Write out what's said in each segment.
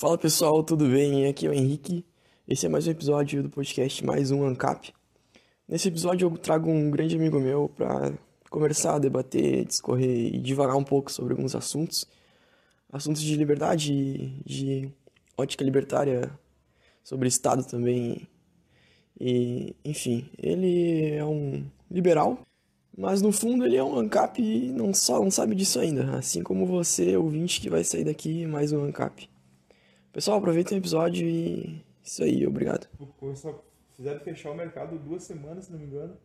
Fala pessoal, tudo bem? Aqui é o Henrique. Esse é mais um episódio do podcast Mais um Ancap. Nesse episódio eu trago um grande amigo meu para conversar, debater, discorrer e divagar um pouco sobre alguns assuntos. Assuntos de liberdade, de ótica libertária, sobre Estado também. E, enfim, ele é um liberal, mas no fundo ele é um ANCAP e não, só, não sabe disso ainda. Assim como você, ouvinte, que vai sair daqui mais um ANCAP. Pessoal, aproveitem o episódio e isso aí, obrigado. Fizeram fechar o mercado duas semanas, se não me engano.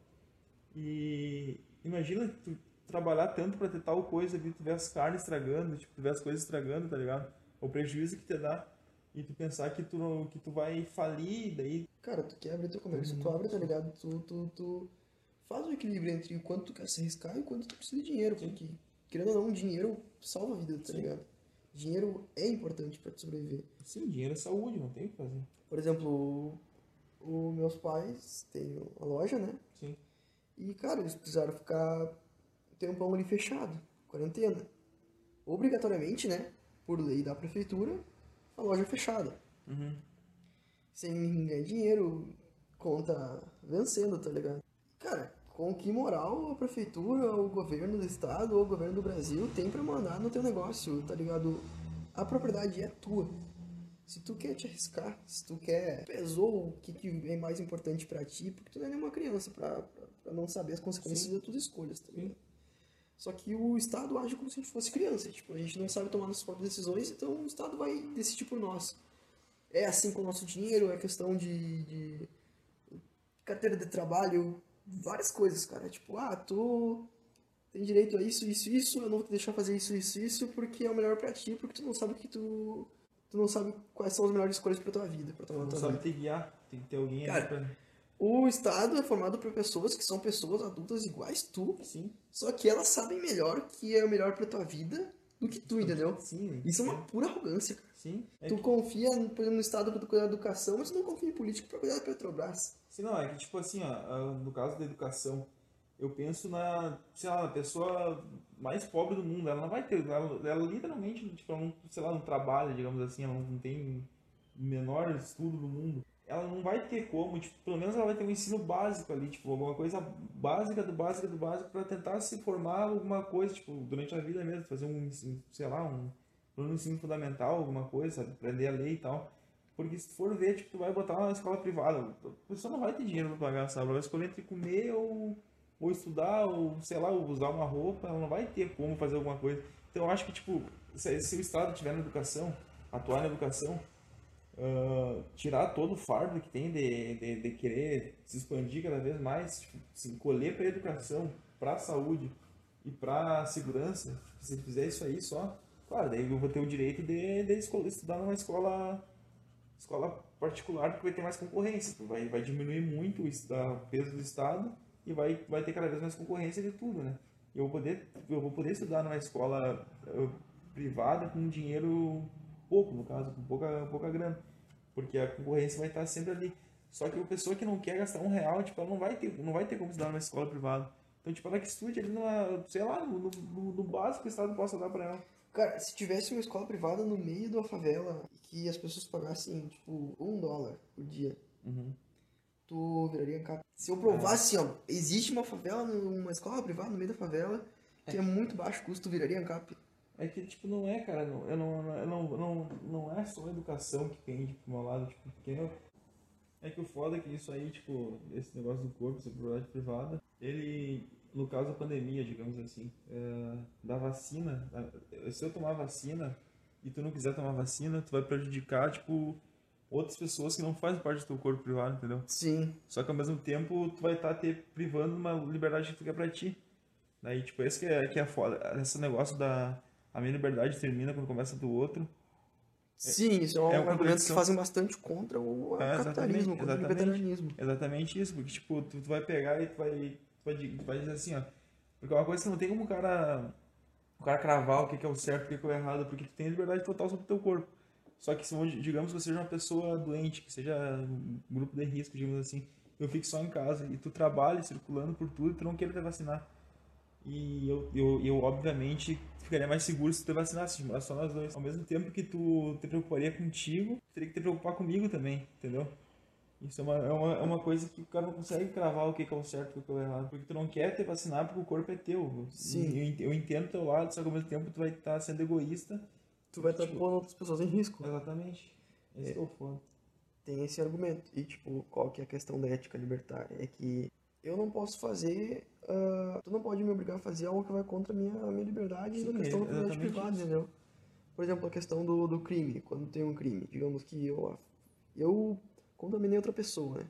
E imagina tu trabalhar tanto para ter tal coisa ali, tu vê as carnes estragando, tipo, tu vê as coisas estragando, tá ligado? O prejuízo que te dá. E tu pensar que tu, que tu vai falir, daí. Cara, tu quer abrir teu comércio, tu abre, tá ligado? Tu, tu, tu faz o equilíbrio entre o quanto tu quer se arriscar e o quanto tu precisa de dinheiro, porque, querendo ou não, dinheiro salva a vida, tá Sim. ligado? Dinheiro é importante pra tu sobreviver. Sim, dinheiro é saúde, não tem o que fazer. Por exemplo, os meus pais têm uma loja, né? Sim. E, cara, eles precisaram ficar um tempão ali fechado, quarentena. Obrigatoriamente, né? Por lei da prefeitura, a loja fechada. Uhum. Sem ganhar dinheiro, conta vencendo, tá ligado? Cara, com que moral a prefeitura, o governo do estado ou o governo do Brasil tem pra mandar no teu negócio, tá ligado? A propriedade é tua. Se tu quer te arriscar, se tu quer, pesou o que, que é mais importante pra ti, porque tu não é nenhuma criança pra não saber as consequências das tuas escolhas, tá ligado? Só que o Estado age como se a gente fosse criança. Tipo, a gente não sabe tomar nossas próprias decisões, então o Estado vai decidir por nós. É assim com o nosso dinheiro, é questão de, de carteira de trabalho, várias coisas, cara. Tipo, ah, tu tem direito a isso, isso, isso, eu não vou te deixar fazer isso, isso, isso, porque é o melhor pra ti, porque tu não sabe o que tu. Tu não sabe quais são as melhores escolhas pra tua vida, pra tomar Não tua sabe vida. te guiar, tem que ter alguém Cara, pra. O Estado é formado por pessoas que são pessoas adultas iguais tu, Sim. só que elas sabem melhor que é o melhor pra tua vida do que tu, entendeu? Sim. Isso é uma pura arrogância, cara. Sim. É Tu que- confia, por exemplo, no Estado tu cuidar da educação, mas tu não confia em político pra cuidar da Petrobras. Sim, não, é que tipo assim, ó, ah, no caso da educação, eu penso na, sei lá, na pessoa mais pobre do mundo, ela não vai ter, ela, ela literalmente, tipo, ela não, sei lá, não trabalha, digamos assim, ela não tem o menor estudo do mundo. Ela não vai ter como, tipo, pelo menos ela vai ter um ensino básico ali, tipo, alguma coisa básica do básico do básico para tentar se formar alguma coisa, tipo, durante a vida mesmo, fazer um, sei lá, um, um ensino fundamental, alguma coisa, sabe, aprender a ler e tal. Porque se for ver, tipo, tu vai botar uma escola privada, a pessoa não vai ter dinheiro pra pagar, sabe? Ela vai escolher entre comer ou, ou estudar, ou, sei lá, ou usar uma roupa, ela não vai ter como fazer alguma coisa. Então eu acho que, tipo, se, se o Estado tiver na educação, atuar na educação, ah, tirar todo o fardo que tem de, de, de querer se expandir cada vez mais, tipo, se encolher para educação, para saúde e para segurança, se fizer isso aí só, claro, daí eu vou ter o direito de, de estudar numa escola escola particular porque vai ter mais concorrência, vai, vai diminuir muito o o peso do Estado e vai, vai ter cada vez mais concorrência de tudo, né? Eu vou poder, eu vou poder estudar numa escola eh, privada com dinheiro pouco, no caso, com pouca, pouca grana, porque a concorrência vai estar sempre ali. Só que a pessoa que não quer gastar um real, tipo, ela não vai ter, não vai ter como estudar numa escola privada. Então, tipo, ela que estude ali numa, sei lá, no, no, no básico que o Estado possa dar pra ela. Cara, se tivesse uma escola privada no meio de uma favela que as pessoas pagassem, tipo, um dólar por dia, tu viraria cap. Se eu provasse, ó, existe uma favela, uma escola privada no meio da favela, que é muito baixo custo, tu viraria ANCAP. É que, tipo, não é, cara, não, eu não, eu não, não, não é só a educação que pende pro meu lado, tipo, porque eu- é que o foda é que isso aí, tipo, esse negócio do corpo, essa propriedade privada, ele, no caso da pandemia, digamos assim, é, da vacina, da- se eu tomar vacina e tu não quiser tomar vacina, tu vai prejudicar, tipo, outras pessoas que não fazem parte do teu corpo privado, entendeu? Sim. Só que ao mesmo tempo tu vai estar te privando uma liberdade que tu quer pra ti. Daí, tipo, esse que é, que é foda. Esse negócio da. A minha liberdade termina quando começa do outro. Sim, isso é um é argumento que fazem bastante contra o É, capitalismo, exatamente, contra o exatamente. libertarianismo. Exatamente isso, porque, tipo, tu, tu vai pegar e tu vai, tu vai dizer assim, ó. Porque é uma coisa que não tem como o cara. O cara cravar o que é o certo o que é o errado, porque tu tem liberdade total sobre o teu corpo. Só que, se, digamos que você seja uma pessoa doente, que seja um grupo de risco, digamos assim, eu fique só em casa e tu trabalhe circulando por tudo e tu não queira te vacinar. E eu, eu, eu obviamente, ficaria mais seguro se tu vacinasse, mas só nós dois. Ao mesmo tempo que tu te preocuparia contigo, teria que te preocupar comigo também, entendeu? Isso é uma, é uma, é uma coisa que o cara não consegue cravar o que, que é o certo e o que é o errado. Porque tu não quer te vacinar porque o corpo é teu. Sim. Eu, eu entendo o teu lado, só que ao mesmo tempo tu vai estar sendo egoísta. Tu vai estar Tipo- pondo outras pessoas em risco. Exatamente. Esse que é o foda. Tem esse argumento. E, tipo, qual que é a questão da ética libertária? É que eu não posso fazer. ah, tu não pode me obrigar a fazer algo que vai contra a minha, a minha liberdade e Sim, a questão da é propriedade exatamente privada, isso. entendeu? Por exemplo, a questão do, do crime. Quando tem um crime, digamos que eu, eu contaminei outra pessoa, né?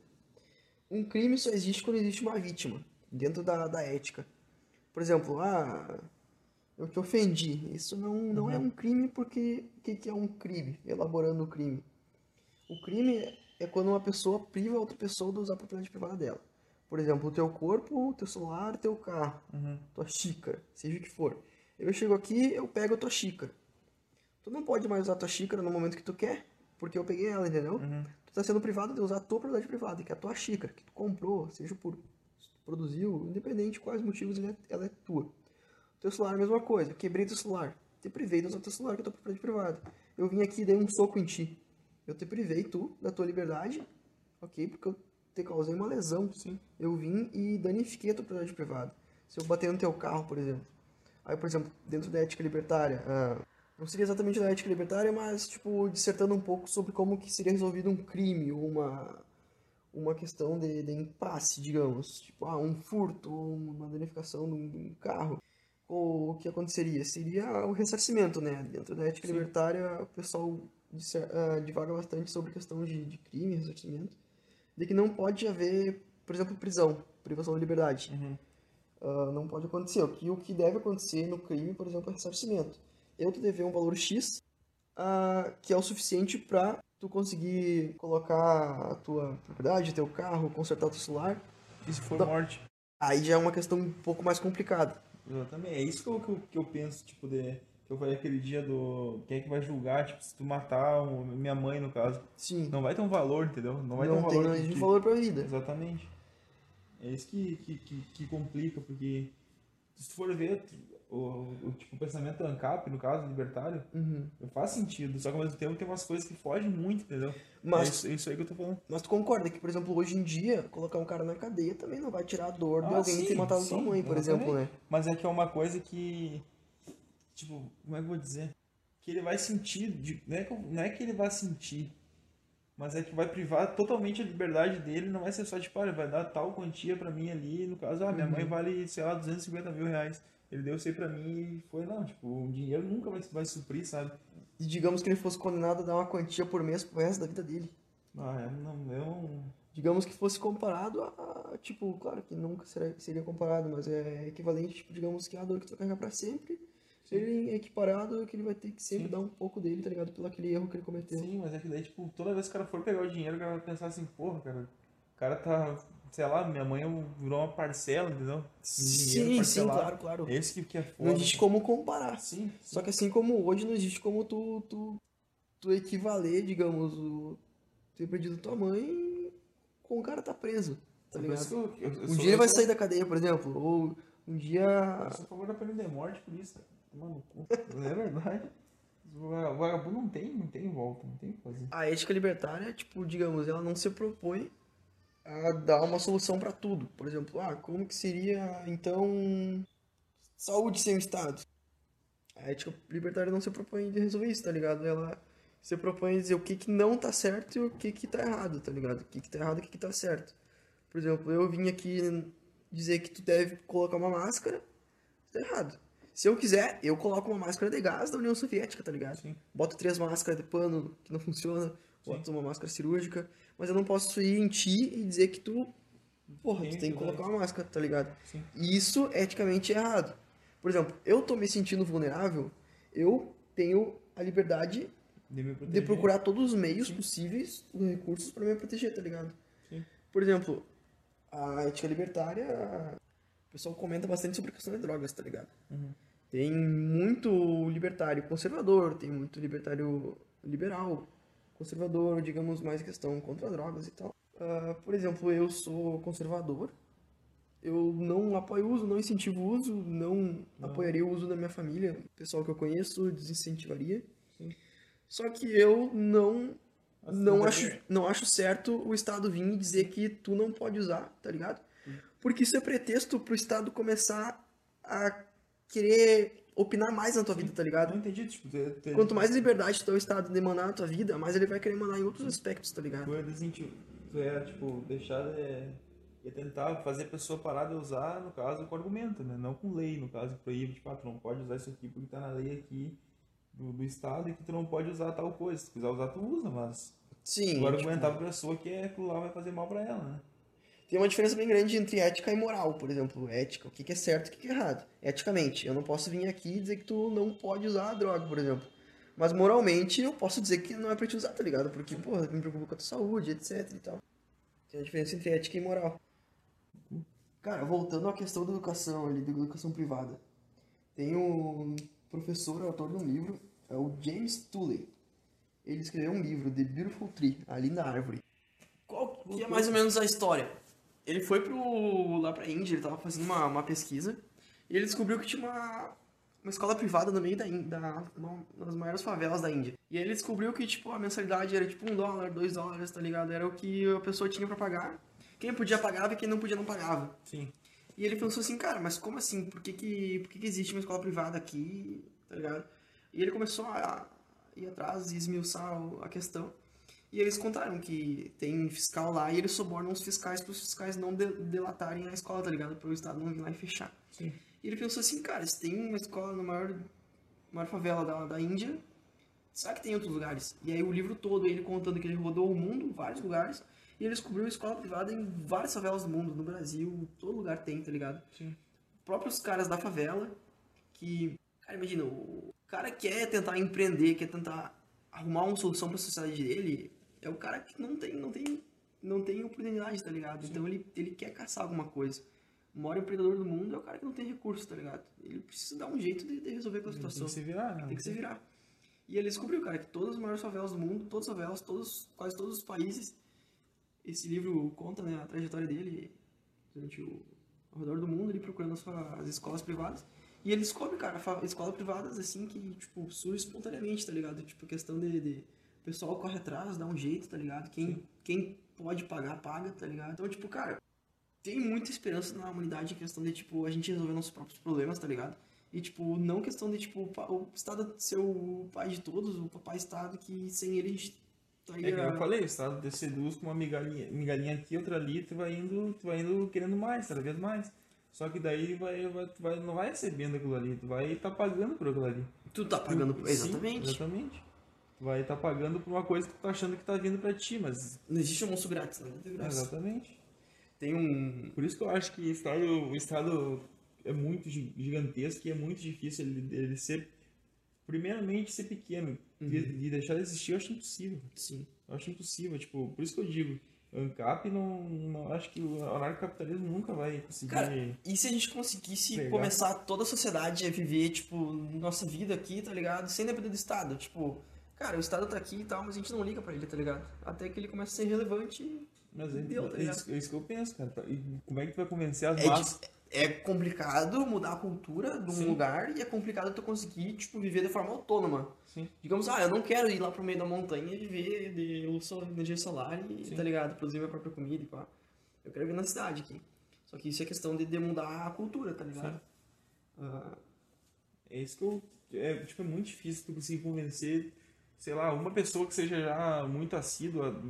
Um crime só existe quando existe uma vítima, dentro da, da ética. Por exemplo, ah, eu te ofendi. Isso não, não é um crime porque o que, que é um crime? Elaborando o crime. O crime é quando uma pessoa priva outra pessoa de usar a propriedade privada dela. Por exemplo, o teu corpo, o teu celular, o teu carro, Uhum. tua xícara, seja o que for. Eu chego aqui, eu pego a tua xícara. Tu não pode mais usar a tua xícara no momento que tu quer, porque eu peguei ela, entendeu? Uhum. Tu tá sendo privado de usar a tua propriedade privada, que é a tua xícara, que tu comprou, seja por produziu, independente de quais motivos ela é, ela é tua. Teu celular é a mesma coisa, quebrei teu celular, te privei de usar teu celular, que é tua propriedade privada. Eu vim aqui e dei um soco em ti. Eu te privei, tu, da tua liberdade, ok? Porque eu te causei uma lesão. Sim. Eu vim e danifiquei a tua propriedade privada. Se eu bater no teu carro, por exemplo. Aí, por exemplo, dentro da ética libertária, ah, não seria exatamente da ética libertária, mas, tipo, dissertando um pouco sobre como que seria resolvido um crime ou uma, uma questão de, de impasse, digamos. Tipo, ah, um furto ou uma danificação de um, de um carro. Ou o que aconteceria? Seria o ressarcimento, né? Dentro da ética Sim. libertária, o pessoal disser- ah, divaga bastante sobre a questão de, de crime, ressarcimento. De que não pode haver, por exemplo, prisão, privação de liberdade. Uhum. Ah, não pode acontecer. O que, o que deve acontecer no crime, por exemplo, é ressarcimento. Eu te dever um valor X, ah, que é o suficiente para tu conseguir colocar a tua propriedade, teu carro, consertar o teu celular. E se for Não. morte? Aí já é uma questão um pouco mais complicada. Exatamente. É isso que eu, que eu, que eu penso, tipo, de. Que eu falei aquele dia do. Quem é que vai julgar, tipo, se tu matar o- minha mãe, no caso. Sim, Não vai ter um valor, entendeu? Não vai ter um não tem valor. não existe que- valor pra vida. Exatamente. É isso que, que, que, que complica, porque se tu for ver o, o, tipo, o pensamento ANCAP, no caso, libertário, Uhum. faz sentido, só que ao mesmo tempo tem umas coisas que fogem muito, entendeu? Mas- é, isso, é isso aí que eu tô falando. Mas tu concorda que, por exemplo, hoje em dia, colocar um cara na cadeia também não vai tirar a dor de Ah, alguém ter matado sim, mãe, por exemplo, né? Mas é que é uma coisa que, tipo, como é que eu vou dizer? Que ele vai sentir, de- não, é que, não é que ele vai sentir, mas é que vai privar totalmente a liberdade dele, não vai ser só, tipo, olha, vai dar tal quantia pra mim ali, no caso, ah, minha Uhum. mãe vale, sei lá, 250 mil reais. Ele deu isso aí pra mim e foi, não, tipo, o dinheiro nunca vai, vai suprir, sabe? E digamos que ele fosse condenado a dar uma quantia por mês pro resto da vida dele. Ah, eu não, eu não... Digamos que fosse comparado a, tipo, claro que nunca será, seria comparado, mas é equivalente, tipo, digamos que a dor que tu vai carregar pra sempre, seria equiparado que ele vai ter que sempre Sim. dar um pouco dele, tá ligado? Pelo aquele erro que ele cometeu. Sim, mas é que daí, tipo, toda vez que o cara for pegar o dinheiro, o cara vai pensar assim, porra, cara, o cara tá, sei lá, minha mãe virou uma parcela, entendeu? Sim, sim, claro, claro. Esse que, que é foda. Não existe como comparar. Sim, Só que assim como hoje, não existe como tu, tu, tu equivaler, digamos, o ter perdido tua mãe com o cara tá preso, tá ligado? eu- eu- eu Um sou- dia ele vai sou- sair da cadeia, por exemplo, ou um dia... Eu sou a favor da pena de morte por isso, cara. Toma no cu. É verdade. O vagabundo não tem, não tem volta, não tem o que fazer. A ética libertária, tipo, digamos, ela não se propõe a dar uma solução para tudo. Por exemplo, ah, como que seria, então, saúde sem o Estado? A ética libertária não se propõe de resolver isso, tá ligado? Ela se propõe a dizer o que que não tá certo e o que que tá errado, tá ligado? O que que tá errado e o que que tá certo. Por exemplo, eu vim aqui dizer que tu deve colocar uma máscara, tá errado. Se eu quiser, eu coloco uma máscara de gás da União Soviética, tá ligado? Sim. Boto três máscaras de pano que não funciona, boto uma máscara cirúrgica, mas eu não posso ir em ti e dizer que tu, porra, Tem tu tem que colocar uma máscara, tá ligado? Sim. E isso é eticamente errado. Por exemplo, eu tô me sentindo vulnerável, eu tenho a liberdade De de procurar todos os meios possíveis, os recursos pra me proteger, tá ligado? Sim. Por exemplo, a ética libertária, o pessoal comenta bastante sobre a questão de drogas, tá ligado? Uhum. Tem muito libertário conservador, tem muito libertário liberal, conservador, digamos, mais questão contra drogas e tal. Ah, por exemplo, eu sou conservador, Eu não apoio o uso, não incentivo o uso, não, apoiaria o uso da minha família, o pessoal que eu conheço desincentivaria. Sim. Só que eu não Assim, não acho, não acho certo o Estado vir e dizer que tu não pode usar, tá ligado? Porque isso é pretexto pro Estado começar a querer opinar mais na tua vida, tá ligado? não entendi, tipo, tu, tu, Quanto mais liberdade é o Estado demandar na tua vida, mais ele vai querer mandar em outros aspectos, tá ligado? tu é desincentivo, tu é, tipo, deixar de, é tentar fazer a pessoa parar de usar, no caso, com argumento, né? Não com lei, no caso, proíbe, tipo, ah, tu não pode usar isso aqui porque tá na lei aqui do, do Estado e que tu não pode usar tal coisa. Se tu quiser usar, tu usa, mas Sim. tu tipo, argumentar pra pessoa que é, aquilo lá vai fazer mal pra ela, né? Tem uma diferença bem grande entre ética e moral, por exemplo. Ética, o que é certo e o que que é errado. Eticamente, eu não posso vir aqui e dizer que tu não pode usar a droga, por exemplo. Mas moralmente, eu posso dizer que não é pra te usar, tá ligado? Porque, porra, me preocupa com a tua saúde, etc e tal. Tem uma diferença entre ética e moral. Cara, voltando à questão da educação ali, da educação privada. Tem um professor, autor de um livro, é o James Tully. Ele escreveu um livro, The Beautiful Tree, A Linda Árvore. Qual que é mais ou menos a história? Ele foi pro, lá pra Índia, ele tava fazendo uma, uma pesquisa, e ele descobriu que tinha uma, uma escola privada no meio da, da uma, das maiores favelas da Índia. E aí ele descobriu que, tipo, a mensalidade era tipo um dólar, dois dólares, tá ligado? Era o que a pessoa tinha pra pagar. Quem podia pagava e quem não podia não pagava. Sim. E ele pensou assim, cara, mas como assim? Por que que, por que, que existe uma escola privada aqui, tá ligado? E ele começou a ir atrás e esmiuçar a questão. E eles contaram que tem fiscal lá e eles subornam os fiscais para os fiscais não de- delatarem a escola, tá ligado? Para o Estado não vir lá e fechar. Sim. E ele pensou assim, cara, se tem uma escola na maior, maior favela da, da Índia, será que tem em outros lugares? E aí o livro todo, ele contando que ele rodou o mundo, vários lugares, e ele descobriu escola privada em várias favelas do mundo, no Brasil, todo lugar tem, tá ligado? Sim. próprios caras da favela que, cara, imagina, o cara quer tentar empreender, quer tentar arrumar uma solução para a sociedade dele, é o cara que não tem, não tem, não tem oportunidade, tá ligado? Então ele, ele quer caçar alguma coisa. O maior empreendedor do mundo é o cara que não tem recursos, tá ligado? Ele precisa dar um jeito de, de resolver aquela Tem situação. que se virar, né? Tem que se virar. E ele descobriu, cara, que todas as maiores favelas do mundo, todas as favelas, todos, quase todos os países, esse livro conta né, a trajetória dele durante o ao redor do mundo, ele procurando as, as escolas privadas. E ele descobre, cara, escolas privadas assim que, tipo, surge espontaneamente, tá ligado? Tipo, questão de, de- pessoal corre atrás, dá um jeito, tá ligado? Quem, quem pode pagar, paga, tá ligado? Então, tipo, cara, tem muita esperança na humanidade em questão de, tipo, a gente resolver nossos próprios problemas, tá ligado? E, tipo, não questão de, tipo, o Estado ser o pai de todos, o papai Estado, que sem ele a gente É que estaria... eu falei, o Estado te seduz com uma migalhinha, migalhinha aqui, outra ali, tu vai indo, tu vai indo querendo mais, cada vez mais. Só que daí vai, vai, tu vai, não vai recebendo aquilo ali, tu vai estar pagando por aquilo ali. Tu tá pagando... Sim, Exatamente. exatamente. Vai estar pagando por uma coisa que tu tá achando que tá vindo pra ti, mas. Não existe almoço grátis, nada de graça. Exatamente. Tem um... Por isso que eu acho que o Estado, o Estado é muito gi- gigantesco e é muito difícil ele, ele ser. Primeiramente, ser pequeno. E, e deixar de existir eu acho impossível. Sim. Eu acho impossível, tipo, por isso que eu digo, ANCAP não, não acho que o anarcocapitalismo nunca vai conseguir. Cara, e se a gente conseguisse Legal. começar toda a sociedade a viver, tipo, nossa vida aqui, tá ligado? Sem depender do Estado. Tipo, cara, o Estado tá aqui e tal, mas a gente não liga pra ele, tá ligado? Até que ele começa a ser relevante e mas é, deu, tá é, isso, é isso que eu penso, cara. Tá, E como é que tu vai convencer as É, massas? é complicado mudar a cultura de um Sim. lugar e é complicado tu conseguir, tipo, viver de forma autônoma. Sim. Digamos, ah, eu não quero ir lá pro meio da montanha e viver de luz energia solar e, Sim. tá ligado? Produzir minha própria comida e pá. Eu quero viver na cidade aqui. Só que isso é questão de, de mudar a cultura, tá ligado? Ah, É isso que eu. É, tipo, é muito difícil tu conseguir convencer, sei lá, uma pessoa que seja já muito assídua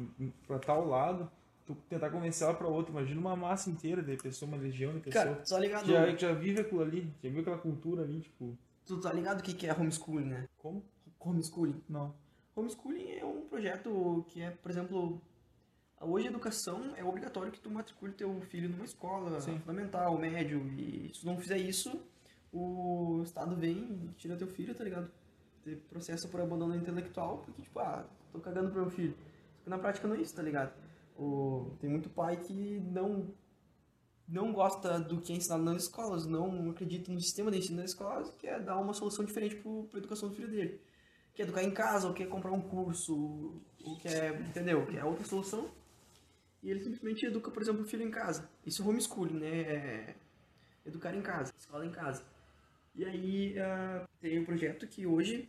pra tal lado, tu tentar convencer ela pra outra. Imagina uma massa inteira de pessoa, uma legião de pessoas. cara, tá ligado? que já, já vive aquilo ali, já viu aquela cultura ali, tipo. Tu tá ligado o que que é homeschooling, né? Como? Homeschooling. Não. Homeschooling é um projeto que é, por exemplo, hoje a educação é obrigatório que tu matricule teu filho numa escola Sim. fundamental, médio, e se tu não fizer isso, o Estado vem e tira teu filho, tá ligado? Te processa por abandono intelectual, porque tipo, ah, tô cagando pro meu filho. Só que na prática não é isso, tá ligado? O, tem muito pai que não não gosta do que é ensinado nas escolas, não acredita no sistema de ensino das escolas, quer dar uma solução diferente para a educação do filho dele. Quer educar em casa, ou quer comprar um curso, ou quer, entendeu? Quer outra solução. e ele simplesmente educa, por exemplo, o filho em casa. Isso é homeschooling, né? É educar em casa, escola em casa. E aí uh, tem um projeto que hoje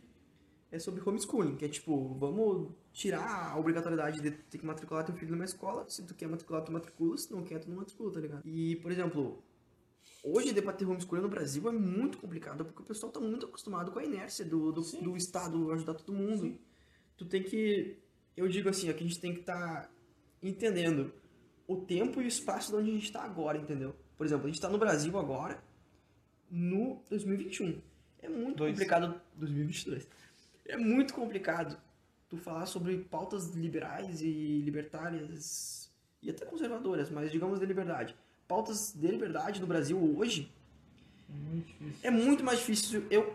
é sobre homeschooling, que é tipo, vamos tirar a obrigatoriedade de ter que matricular teu filho numa escola. Se tu quer matricular, tu matricula, se não quer, tu não matricula, tá ligado? E, por exemplo, hoje debater homeschooling no Brasil é muito complicado, porque o pessoal tá muito acostumado com a inércia do, do, do Estado ajudar todo mundo. Sim. Tu tem que, eu digo assim, aqui a gente tem que estar tá entendendo o tempo e o espaço de onde a gente está agora, entendeu? Por exemplo, a gente está no Brasil agora, no 2021. É muito Dois. complicado. 2022. É muito complicado tu falar sobre pautas liberais e libertárias e até conservadoras, mas digamos de liberdade. Pautas de liberdade no Brasil hoje muito é muito mais difícil eu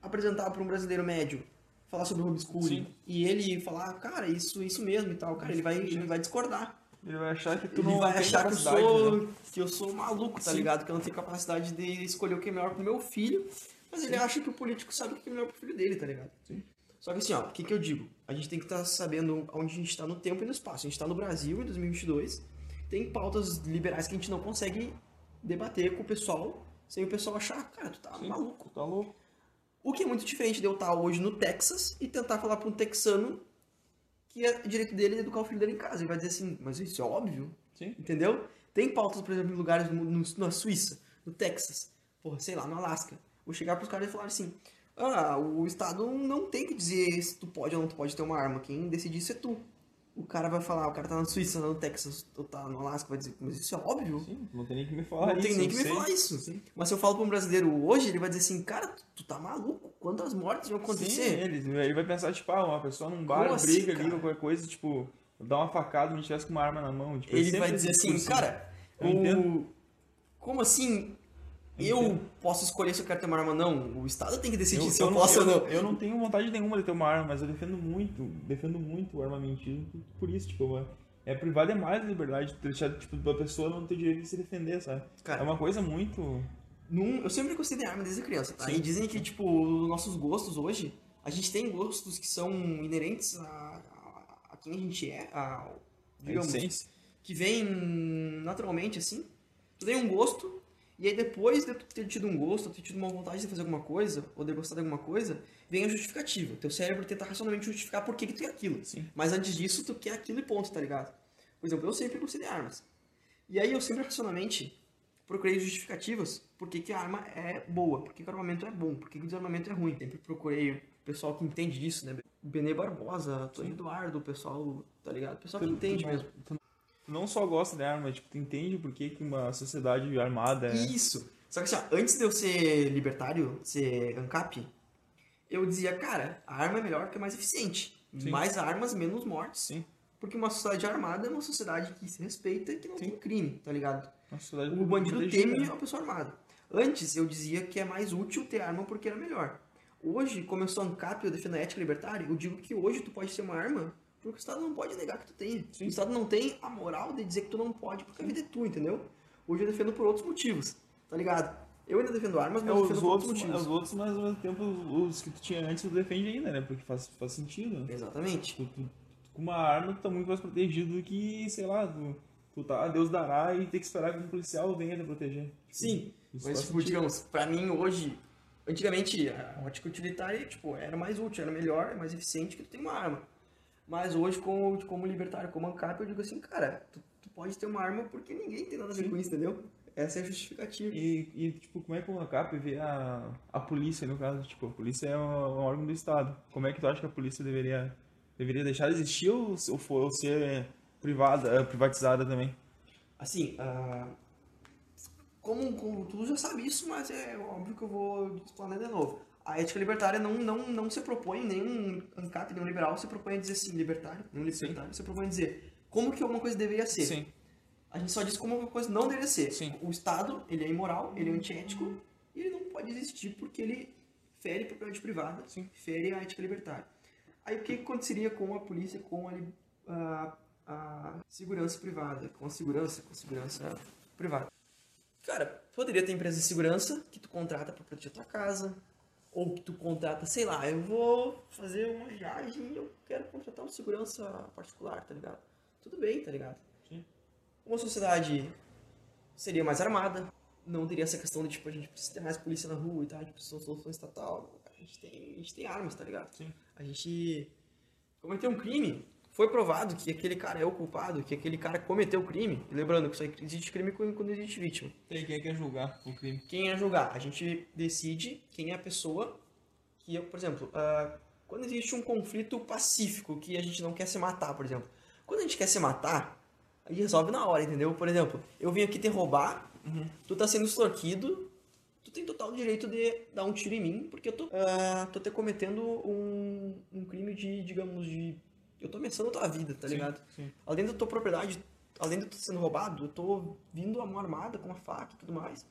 apresentar para um brasileiro médio falar sobre homeschooling Sim. e ele falar, cara, isso isso mesmo e tal, cara, ele vai ele vai discordar. Ele vai achar que tu ele não vai achar que eu sou né? que eu sou maluco, tá Sim. ligado? Que eu não tenho capacidade de escolher o que é melhor pro meu filho, mas Sim. ele acha que o político sabe o que é melhor pro filho dele, tá ligado? Sim. Só que assim, ó, o que, que eu digo? A gente tem que estar tá sabendo onde a gente está no tempo e no espaço. A gente está no Brasil em 2022, tem pautas liberais que a gente não consegue debater com o pessoal sem o pessoal achar, cara, tu tá Sim, maluco. Tá louco. O que é muito diferente de eu estar hoje no Texas e tentar falar para um texano que é direito dele educar o filho dele em casa. Ele vai dizer assim, mas isso é óbvio. Sim. Entendeu? Tem pautas, por exemplo, em lugares no, no, na Suíça, no Texas, porra, sei lá, no Alasca. Vou chegar pros caras e falar assim, ah, o Estado não tem que dizer se tu pode ou não tu pode ter uma arma. Quem decide isso é tu. O cara vai falar, o cara tá na Suíça, no Texas, ou tá no Alasca, vai dizer, mas isso é óbvio. Sim, não tem nem que me falar não isso. Não tem nem que me falar isso. Sim. Mas se eu falo pra um brasileiro hoje, ele vai dizer assim, cara, tu, tu tá maluco? Quantas mortes vão acontecer? Sim, ele, ele vai pensar, tipo, ah, uma pessoa num bar, Como briga assim, ali, qualquer coisa, tipo, dá uma facada, não tivesse com uma arma na mão. Tipo, ele vai dizer assim, cara, o... como assim eu posso escolher se eu quero ter uma arma ou não. O Estado tem que decidir eu, se eu, eu posso ou não. Eu não tenho vontade nenhuma de ter uma arma, mas eu defendo muito, defendo muito o armamentismo por isso, tipo, é privar demais a liberdade, deixar, tipo, a pessoa não ter direito de se defender, sabe? Cara, é uma coisa muito... Num, eu sempre gostei de arma desde criança, tá? Sim. E dizem que, tipo, os nossos gostos hoje, a gente tem gostos que são inerentes a, a, a quem a gente é, a, digamos, que vem naturalmente, assim. Tu tem um gosto, e aí depois de ter tido um gosto, ter tido uma vontade de fazer alguma coisa, ou de gostar de alguma coisa, vem a justificativa. Teu cérebro tenta racionalmente justificar por que, que tu quer aquilo. Sim. Mas antes disso, tu quer aquilo e ponto, tá ligado? Por exemplo, eu sempre gostei de armas. E aí eu sempre racionalmente procurei justificativas por que, que a arma é boa, por que, que o armamento é bom, por que, que o desarmamento é ruim. Sempre procurei o pessoal que entende disso, né? Benê Barbosa, Tony Eduardo, o pessoal, tá ligado? O pessoal que entende mesmo. Tu não só gosta de arma, tipo, tu entende por que, que uma sociedade armada é... Isso! Só que assim, ó, antes de eu ser libertário, ser ANCAP, eu dizia, cara, a arma é melhor porque é mais eficiente. Sim. Mais armas, menos mortes. Sim. Porque uma sociedade armada é uma sociedade que se respeita e que não Sim. tem crime, tá ligado? o bandido teme a pessoa armada. Antes eu dizia que é mais útil ter arma porque era melhor. Hoje, como eu sou ANCAP e eu defendo a ética libertária, eu digo que hoje tu pode ter uma arma porque o Estado não pode negar que tu tem. Sim. O Estado não tem a moral de dizer que tu não pode, porque a vida é tua, entendeu? Hoje eu defendo por outros motivos, tá ligado? Eu ainda defendo armas, mas é, eu defendo por outros, outros motivos. Os outros, mas ao mesmo tempo, os que tu tinha antes, tu defende ainda, né? Porque faz, faz sentido. Né? Exatamente. Tu, tu, com uma arma, tu tá muito mais protegido do que, sei lá, tu, tu tá, Deus dará e tem que esperar que um policial venha te proteger. Sim, Isso mas, tipo, digamos, pra mim hoje, antigamente, a ótica utilitária, tipo, era mais útil, era melhor, mais eficiente que tu tem uma arma. Mas hoje, como, como libertário, como ANCAP, eu digo assim, cara, tu, tu pode ter uma arma porque ninguém tem nada a ver com isso, entendeu? Essa é a justificativa. E, e, tipo, como é que o ANCAP vê a, a polícia, no caso? Tipo, a polícia é um, um, órgão do Estado. Como é que tu acha que a polícia deveria, deveria deixar de existir ou, ou, ou ser privada, eh, privatizada também? Assim, uh, como, como tu já sabe isso, mas é óbvio que eu vou explanar de novo a ética libertária não, não, não se propõe, nenhum ANCAP, nenhum liberal se propõe a dizer assim, libertário, nenhum libertário se propõe a dizer como que alguma coisa deveria ser. Sim. A gente só diz como alguma coisa não deveria ser. Sim. O Estado, ele é imoral, ele é antiético, e ele não pode existir porque ele fere a propriedade privada, Sim. fere a ética libertária. Aí o que aconteceria com a polícia, com a, a, a segurança privada, com a segurança, com a segurança privada? Cara, poderia ter empresa de segurança que tu contrata para proteger tua casa, ou que tu contrata, sei lá, eu vou fazer uma viagem e eu quero contratar um segurança particular, tá ligado? Tudo bem, tá ligado? uma sociedade seria mais armada, não teria essa questão de, tipo, a gente precisa ter mais polícia na rua e tal, a gente precisa de solução estatal. A gente tem, a gente tem armas, tá ligado? Sim. A gente cometeu um crime, foi provado que aquele cara é o culpado, que aquele cara cometeu o crime. Lembrando que só existe crime quando existe vítima. E quem é que quer julgar o crime? Quem é julgar? A gente decide quem é a pessoa que, por exemplo, ah, quando existe um conflito pacífico que a gente não quer se matar, por exemplo. Quando a gente quer se matar, a gente resolve na hora, entendeu? Por exemplo, eu vim aqui te roubar, tu tá sendo extorquido, tu tem total direito de dar um tiro em mim, porque eu tô, ah, tô te cometendo um, um crime de, digamos, de... Eu tô ameaçando a tua vida, tá Sim, ligado? sim. Além da tua propriedade, além de tu sendo roubado, eu tô vindo a mão armada com uma faca e tudo mais.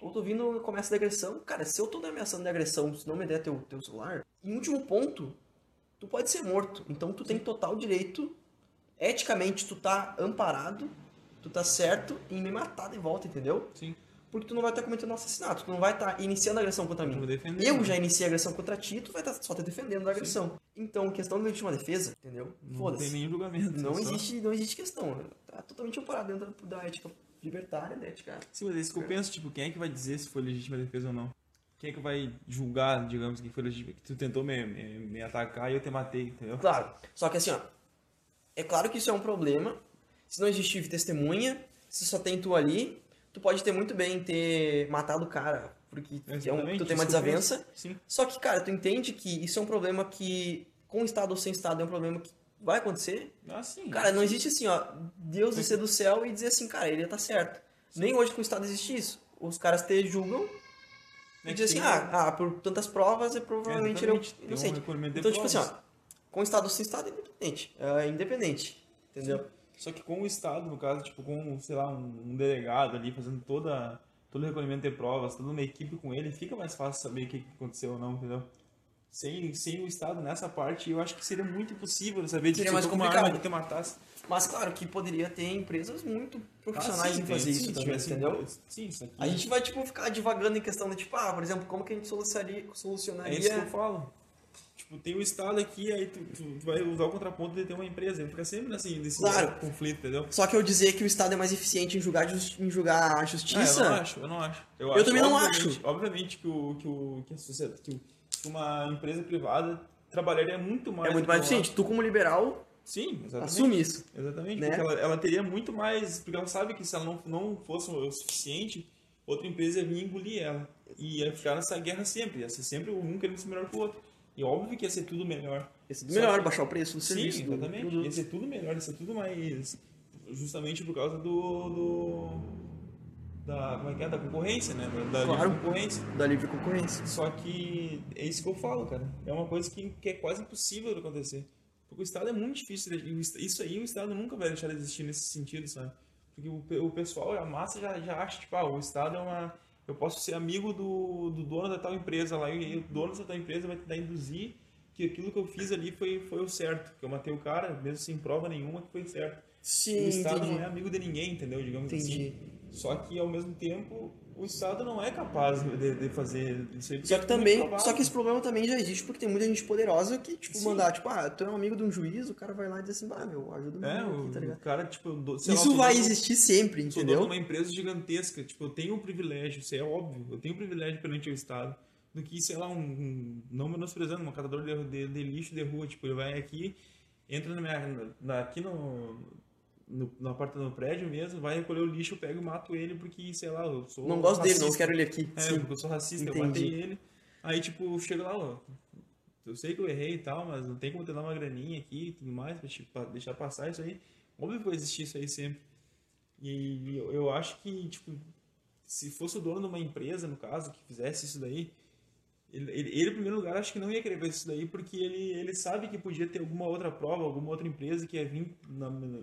Ou tô vindo comércio de agressão. Cara, se eu tô ameaçando de agressão, se não me der teu, teu celular, em último ponto, tu pode ser morto. Então tu tem total direito, eticamente tu tá amparado, tu tá certo em me matar de volta, entendeu? Sim. Porque tu não vai estar cometendo um assassinato, tu não vai estar iniciando agressão contra mim. eu né? já iniciei agressão contra ti, tu vai estar só te defendendo da agressão. Então, questão de legítima defesa, entendeu? Não tem Foda-se. nenhum julgamento. Não só- existe, não existe questão. Tá totalmente amparado dentro da ética libertária, da ética. Sim, mas é isso que eu penso, tipo, quem é que vai dizer se foi legítima defesa ou não? Quem é que vai julgar, digamos, que foi legítima? Que tu tentou me, me, me atacar e eu te matei, entendeu? Claro. Só que assim, ó. É claro que isso é um problema. Se não existir testemunha, se só tem tu ali, tu pode ter muito bem ter matado o cara, porque é um, tu tem uma desavença. Sim. Só que, cara, tu entende que isso é um problema que, com Estado ou sem Estado, é um problema que vai acontecer. Ah, sim. Cara, não existe assim, ó, Deus descer do céu e dizer assim, cara, ele tá certo. Nem hoje com o Estado existe isso. Os caras te julgam É e dizem assim, ah, ah, por tantas provas é provavelmente ele é um inocente. de Então, tipo assim, ó, com o Estado ou sem Estado é independente. É independente, entendeu? Só que com o Estado, no caso, tipo, com, sei lá, um, um delegado ali fazendo toda, todo o recolhimento de provas, toda uma equipe com ele, fica mais fácil saber o que aconteceu ou não, entendeu? Sem, sem o Estado nessa parte, eu acho que seria muito impossível saber de Seria mais com uma complicado. que te matasse. Mas, claro, que poderia ter empresas muito profissionais Ah, sim, em tem, fazer sim, isso se também, tivesse- entendeu? Sim, isso aqui. A gente vai, tipo, ficar divagando em questão de, tipo, ah, por exemplo, como que a gente solucionaria, solucionaria... É isso que eu falo. Tipo, tem o Estado aqui, aí tu, tu, tu vai usar o contraponto de ter uma empresa. Ele fica sempre assim, nesse Claro. conflito, entendeu? Só que eu dizer que o Estado é mais eficiente em julgar, em julgar a Ah, justiça... eu não acho, eu não acho. Eu, Eu também não acho. Obviamente que, o, que, o, que, a sociedade, que, o- que uma empresa privada trabalharia muito mais. é muito mais eficiente. Tu, como liberal, Sim, exatamente. assume isso. Exatamente, né? porque ela, ela teria muito mais. Porque ela sabe que se ela não, não fosse o suficiente, outra empresa ia vir engolir ela. E ia ficar nessa guerra sempre. Ia ser sempre um querendo ser melhor que o outro. E óbvio que ia ser tudo melhor. Esse é Só melhor, que- baixar o preço do serviço. Sim, do exatamente. produto. Ia ser tudo melhor, ia ser tudo mais. Justamente por causa do. do da, como é que é? Da concorrência, né? Da, da Claro. livre concorrência. Da livre concorrência. Só que é isso que eu falo, cara. É uma coisa que, que é quase impossível de acontecer. Porque o Estado é muito difícil. de- Isso aí o Estado nunca vai deixar de existir nesse sentido, sabe? Porque o, o pessoal, a massa já, já acha, tipo, ah, o Estado é uma. Eu posso ser amigo do, do dono da tal empresa lá, e o dono da tal empresa vai tentar induzir que aquilo que eu fiz ali foi, foi o certo. Que eu matei o cara, mesmo sem prova nenhuma, que foi certo. Sim, o Estado entendi. não é amigo de ninguém, entendeu? Digamos Entendi. assim. Só que, ao mesmo tempo, o Estado não é capaz de, de fazer isso Só é que muito também, só que esse problema também já existe porque tem muita gente poderosa que, tipo, Sim. mandar, tipo, ah, tu é um amigo de um juiz, o cara vai lá e diz assim, ah, meu, ajuda o É, aqui, tá ligado? o cara, tipo, lá, Isso sou vai dono- existir sempre, Sou dono de entendeu? uma empresa gigantesca, tipo, eu tenho um privilégio, isso é óbvio, eu tenho um privilégio perante o Estado, do que, sei lá, um, um- não menosprezando, um catador de, de, de lixo de rua, tipo, ele vai aqui, entra na minha, na, aqui no, no, na porta do prédio mesmo, vai recolher o lixo, eu pego e mato ele porque, sei lá, eu sou Não gosto dele, não racista. quero ele aqui. É, Sim. porque eu sou racista, eu Entendi. matei ele. Aí, tipo, chega lá, ó. Eu sei que eu errei e tal, mas não tem como te dar uma graninha aqui e tudo mais, pra, tipo, pra deixar passar isso aí. Óbvio que vai existir isso aí sempre. E eu, eu acho que, tipo, se fosse o dono de uma empresa, no caso, que fizesse isso daí, ele, ele, ele, em primeiro lugar, acho que não ia querer ver isso daí, porque ele, ele sabe que podia ter alguma outra prova, alguma outra empresa que ia vir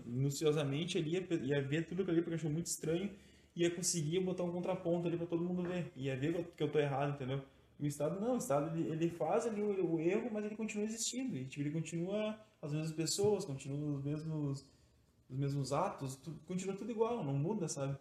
minuciosamente ali, ia, ia ver tudo ali, porque achou muito estranho, ia conseguir botar um contraponto ali pra todo mundo ver. Ia ver que eu- tô errado, entendeu? E o Estado não, o Estado ele, ele faz ali o, o erro, mas ele continua existindo. E, tipo, ele continua as mesmas pessoas, continua os mesmos, os mesmos atos, tu- continua tudo igual, não muda, sabe?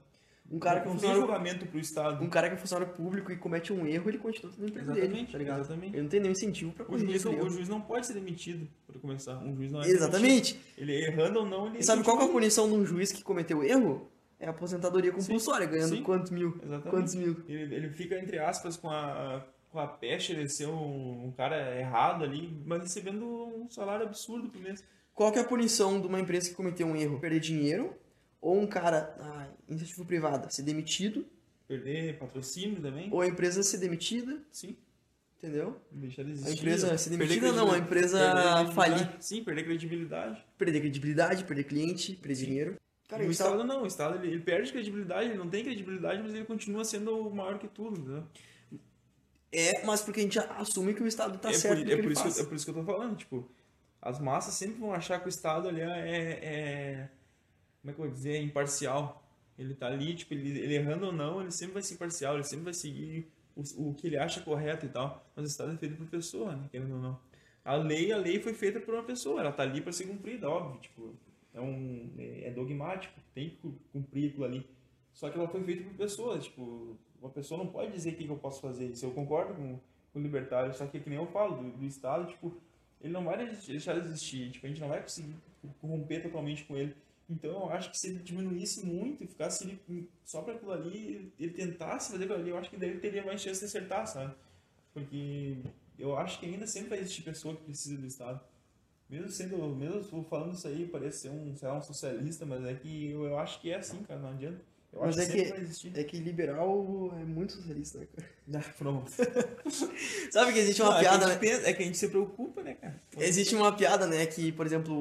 Um cara que é tem funcionário, julgamento pro Estado. um cara que é funcionário público e comete um erro, ele continua tendo dele, Exatamente, tá ligado? exatamente. Ele não tem nenhum incentivo pra O corrigir juiz, esse não, o juiz não pode ser demitido, para começar. Um juiz não é Exatamente. demitido. Ele errando ou não, ele E sabe qual é a punição de um juiz que cometeu erro? É a aposentadoria compulsória, ganhando sim. quantos mil? Exatamente. Quantos mil? Ele, ele fica, entre aspas, com a, com a peste, ele ser um, um cara errado ali, mas recebendo um salário absurdo por mês. Qual que é a punição de uma empresa que cometeu um erro? Perder dinheiro? Ou um cara, ah, iniciativa privada, ser demitido? Perder patrocínio também. Ou a empresa ser demitida? Sim. Entendeu? Deixar de A existir. empresa ser Perder demitida não, a empresa falir. Sim, perder credibilidade. Perder credibilidade, perder cliente, perder Sim. dinheiro. Cara, a o Estado não, o Estado ele, ele perde credibilidade, ele não tem credibilidade, mas ele continua sendo o maior que tudo, entendeu? É, mas porque a gente assume que o Estado tá é, certo por, é, que por isso faz. que, é por isso que eu tô falando, tipo, as massas sempre vão achar que o Estado ali é, é como é que eu vou dizer, imparcial. Ele tá ali, tipo, ele, ele errando ou não, ele sempre vai ser imparcial, ele sempre vai seguir o, o que ele acha correto e tal. Mas o Estado é feito por pessoa, né, querendo ou não. A lei, a lei foi feita por uma pessoa, ela tá ali para ser cumprida, óbvio, tipo, é um é é dogmático, tem que cu- cumprir aquilo ali. Só que ela foi feita por pessoas, tipo, uma pessoa não pode dizer o que, que eu posso fazer. Isso eu concordo com, com o libertário, só que que nem eu falo, do, do Estado, tipo, ele não vai deixar de existir, tipo, a gente não vai conseguir corromper totalmente com ele. Então eu acho que se ele diminuísse muito e ficasse ali só para aquilo ali, ele tentasse fazer aquilo ali, eu acho que daí ele teria mais chance de acertar, sabe? Porque eu acho que ainda sempre vai existir pessoa que precisa do Estado. Mesmo sendo, mesmo falando isso aí, parece ser um, sei lá, um socialista, mas é que eu, eu acho que é assim, cara, não adianta. Eu Mas acho é que. É que liberal é muito socialista, né, cara? Ah, pronto. Sabe que existe uma Não, é, piada, né? gente pensa- é que a gente se preocupa, né, cara? Existe uma piada, né, que, por exemplo,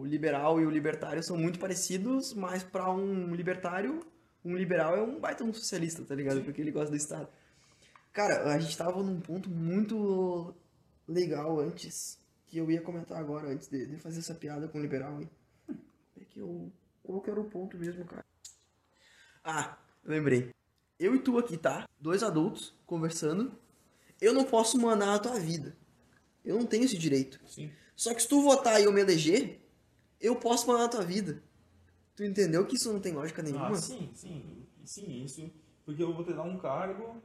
o liberal e o libertário são muito parecidos, mas pra um libertário, um liberal é um baita um socialista, tá ligado? Sim. Porque ele gosta do Estado. Cara, a gente tava num ponto muito legal antes, que eu ia comentar agora, antes de, de fazer essa piada com o liberal, hein? É que eu... Qual que era o ponto mesmo, cara? Ah, lembrei. Eu e tu aqui, tá? Dois adultos conversando. Eu não posso mandar a tua vida. Eu não tenho esse direito. Sim. Só que se tu votar e eu me eleger, eu posso mandar a tua vida. Tu entendeu que isso não tem lógica nenhuma? Ah, sim, sim, sim, isso. Porque eu vou te dar um cargo,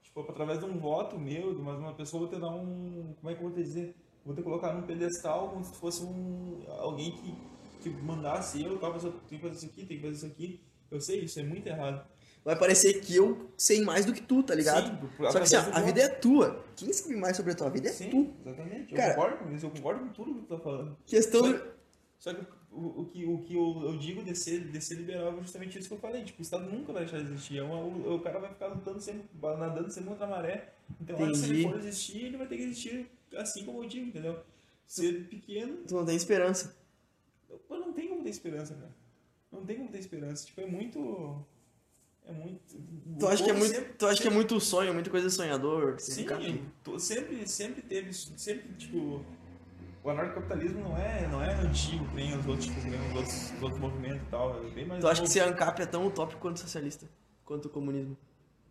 tipo, através de um voto meu, de mais uma pessoa, eu vou te dar um. Como é que eu vou te dizer? Vou te colocar num pedestal como se fosse um. alguém que, que mandasse eu, tal, pessoa tem que fazer isso aqui, tem que fazer isso aqui. Eu sei, isso é muito errado. Vai parecer que eu sei mais do que tu, tá ligado? Sim, Só que assim, a vida é tua. Quem sabe mais sobre a tua vida é Sim, tu. exatamente. Eu Cara- concordo com isso, eu concordo com tudo que tu tá falando. Questão Só, do... só que o, o que, o que eu, eu digo de ser, de ser liberal é justamente isso que eu falei. Tipo, o Estado nunca vai deixar de existir. É uma- o, o cara vai ficar lutando sempre, nadando sempre contra a maré. Então, eu se ele for existir, ele vai ter que existir assim como eu digo, entendeu? Ser pequeno, Tu não tem esperança. pô, não tem como ter esperança, cara. Não tem como ter esperança. Tipo, é muito. É muito. Tu acha que é muito, sempre- tu acha que é muito sonho, muita coisa sonhador? Sim, tô- sempre, sempre teve, sempre, tipo, o anarcocapitalismo não é, não é antigo, que nem os outros, tipo, que nem os outros, os outros movimentos e tal, é bem mais Tu acha que novo. ser ANCAP é tão utópico quanto socialista? Quanto o comunismo?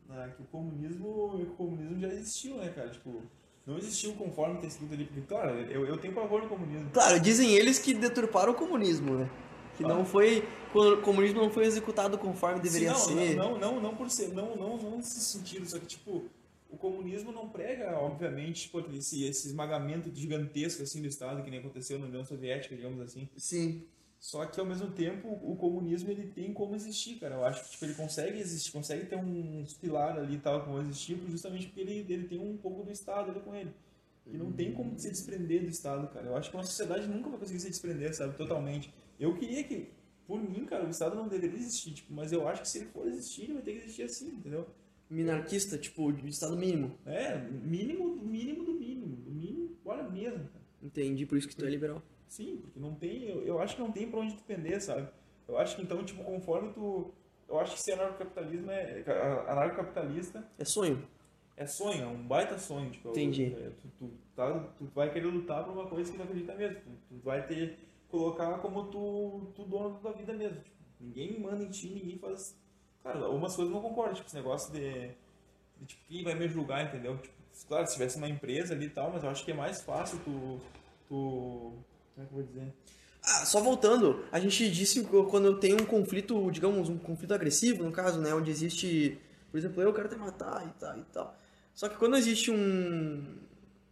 Ah, que o comunismo, o comunismo já existiu, né, cara, tipo, não existiu conforme tem escrito ali, porque, claro, eu, eu tenho pavor no comunismo. Claro, dizem eles que deturparam o comunismo, né? Que não foi. O comunismo não foi executado conforme deveria Sim, não, ser. Não, não, não, por ser, não, não, não nesse sentido, só que, tipo, o comunismo não prega, obviamente, tipo, esse, esse esmagamento gigantesco, assim, do Estado, que nem aconteceu na União Soviética, digamos assim. Sim. Só que ao mesmo tempo o comunismo ele tem como existir, cara. Eu acho que tipo, ele consegue existir, consegue ter uns pilar ali tal como existir, justamente porque ele, ele tem um pouco do Estado ali com ele. E não tem como se desprender do Estado, cara. Eu acho que uma sociedade nunca vai conseguir se desprender, sabe, totalmente. Eu queria que, por mim, cara, o Estado não deveria existir, tipo, mas eu acho que se ele for existir, ele vai ter que existir assim, entendeu? Minarquista, tipo, de estado mínimo. É, mínimo, mínimo do mínimo, do mínimo, bora mesmo, cara. Entendi, por isso que tu é liberal. Sim, porque não tem, eu, eu acho que não tem pra onde tu pender, sabe? Eu acho que então, tipo, conforme tu. Eu acho que ser anarcocapitalismo é. Anarcocapitalista É sonho. é sonho, é um baita sonho. Tipo, Entendi. é, tu, tu, tá, tu vai querer lutar por uma coisa que tu acredita mesmo. Tu, tu vai ter. Colocar como tu, tu dono da tua vida mesmo. Tipo, ninguém manda em ti, ninguém faz. Cara, algumas coisas não concordo, tipo, esse negócio de. de tipo, quem vai me julgar, entendeu? Tipo, claro, se tivesse uma empresa ali e tal, mas eu acho que é mais fácil tu. tu como é que eu vou dizer? Ah, só voltando, a gente disse quando tenho um conflito, digamos, um conflito agressivo, no caso, né, onde existe, por exemplo, eu quero te matar e tal e tal. Só que quando existe um,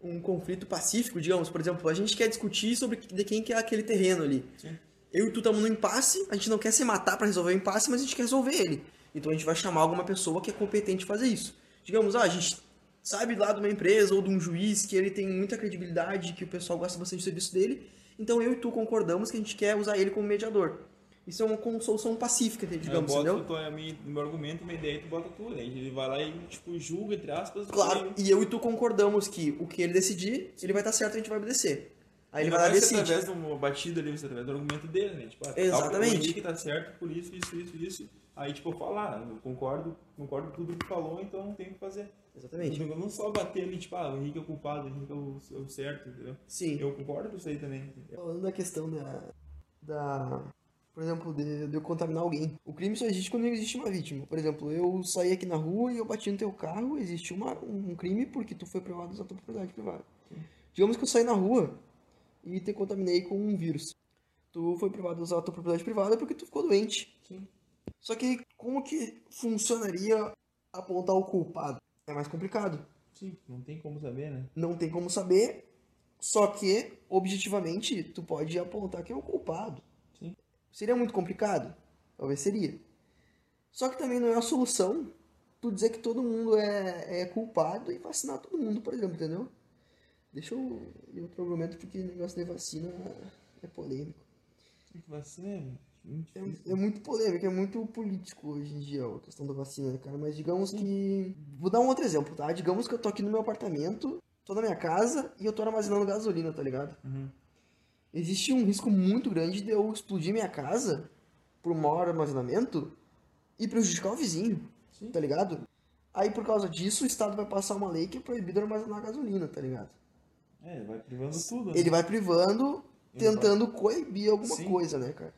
um conflito pacífico, digamos, por exemplo, a gente quer discutir sobre de quem que é aquele terreno ali. Sim. Eu e tu estamos no impasse, a gente não quer se matar para resolver o impasse, mas a gente quer resolver ele. Então a gente vai chamar alguma pessoa que é competente fazer isso. Digamos, ah, a gente sabe lá de uma empresa ou de um juiz que ele tem muita credibilidade, que o pessoal gosta bastante do serviço dele, então eu e tu concordamos que a gente quer usar ele como mediador. Isso é uma solução pacífica, digamos, eu boto entendeu? tua- a minha- no meu argumento, minha ideia, tu bota tudo. Aí ele vai lá e, tipo, julga, entre aspas. Claro, e eu e tu concordamos que o que ele decidir, ele vai estar certo a gente vai obedecer. Aí ele não vai lá e decide. através de uma batida ali, você através do argumento dele, né? Tipo, ah, Exatamente. O Henrique tá certo por isso, isso, isso, isso. Aí, tipo, eu falar, eu concordo, concordo com tudo que falou, então não tem o que fazer. Exatamente. Eu não só bater ali, tipo, ah, o Henrique é o culpado, o Henrique é o, é o certo, entendeu? Sim. Eu concordo com isso aí também. Falando da questão da. da por exemplo, de, de eu contaminar alguém. O crime só existe quando existe uma vítima. Por exemplo, eu saí aqui na rua e eu bati no teu carro, existe uma, um crime porque tu foi privado da tua propriedade privada. Digamos que eu saí na rua e te contaminei com um vírus. Tu foi privado de usar a tua propriedade privada porque tu ficou doente. Sim. Só que como que funcionaria apontar o culpado? É mais complicado. Sim, não tem como saber, né? Não tem como saber, só que, objetivamente, tu pode apontar quem é o culpado. Seria muito complicado? Talvez seria. Só que também não é a solução tu dizer que todo mundo é, é culpado e vacinar todo mundo, por exemplo, entendeu? Deixa eu ler outro argumento porque o negócio de vacina é polêmico. Vacina é muito É, é muito polêmico, é muito político hoje em dia a questão da vacina, né, cara? Mas digamos que. Vou dar um outro exemplo, tá? Digamos que eu tô aqui no meu apartamento, tô na minha casa e eu tô armazenando gasolina, tá ligado? Uhum. Existe um risco muito grande de eu explodir minha casa por maior armazenamento e prejudicar o vizinho, Sim. tá ligado? Aí por causa disso o Estado vai passar uma lei que é proibido armazenar gasolina, tá ligado? É, vai privando tudo. né? Ele vai privando, Ele vai- tentando coibir alguma Sim. coisa, né, cara?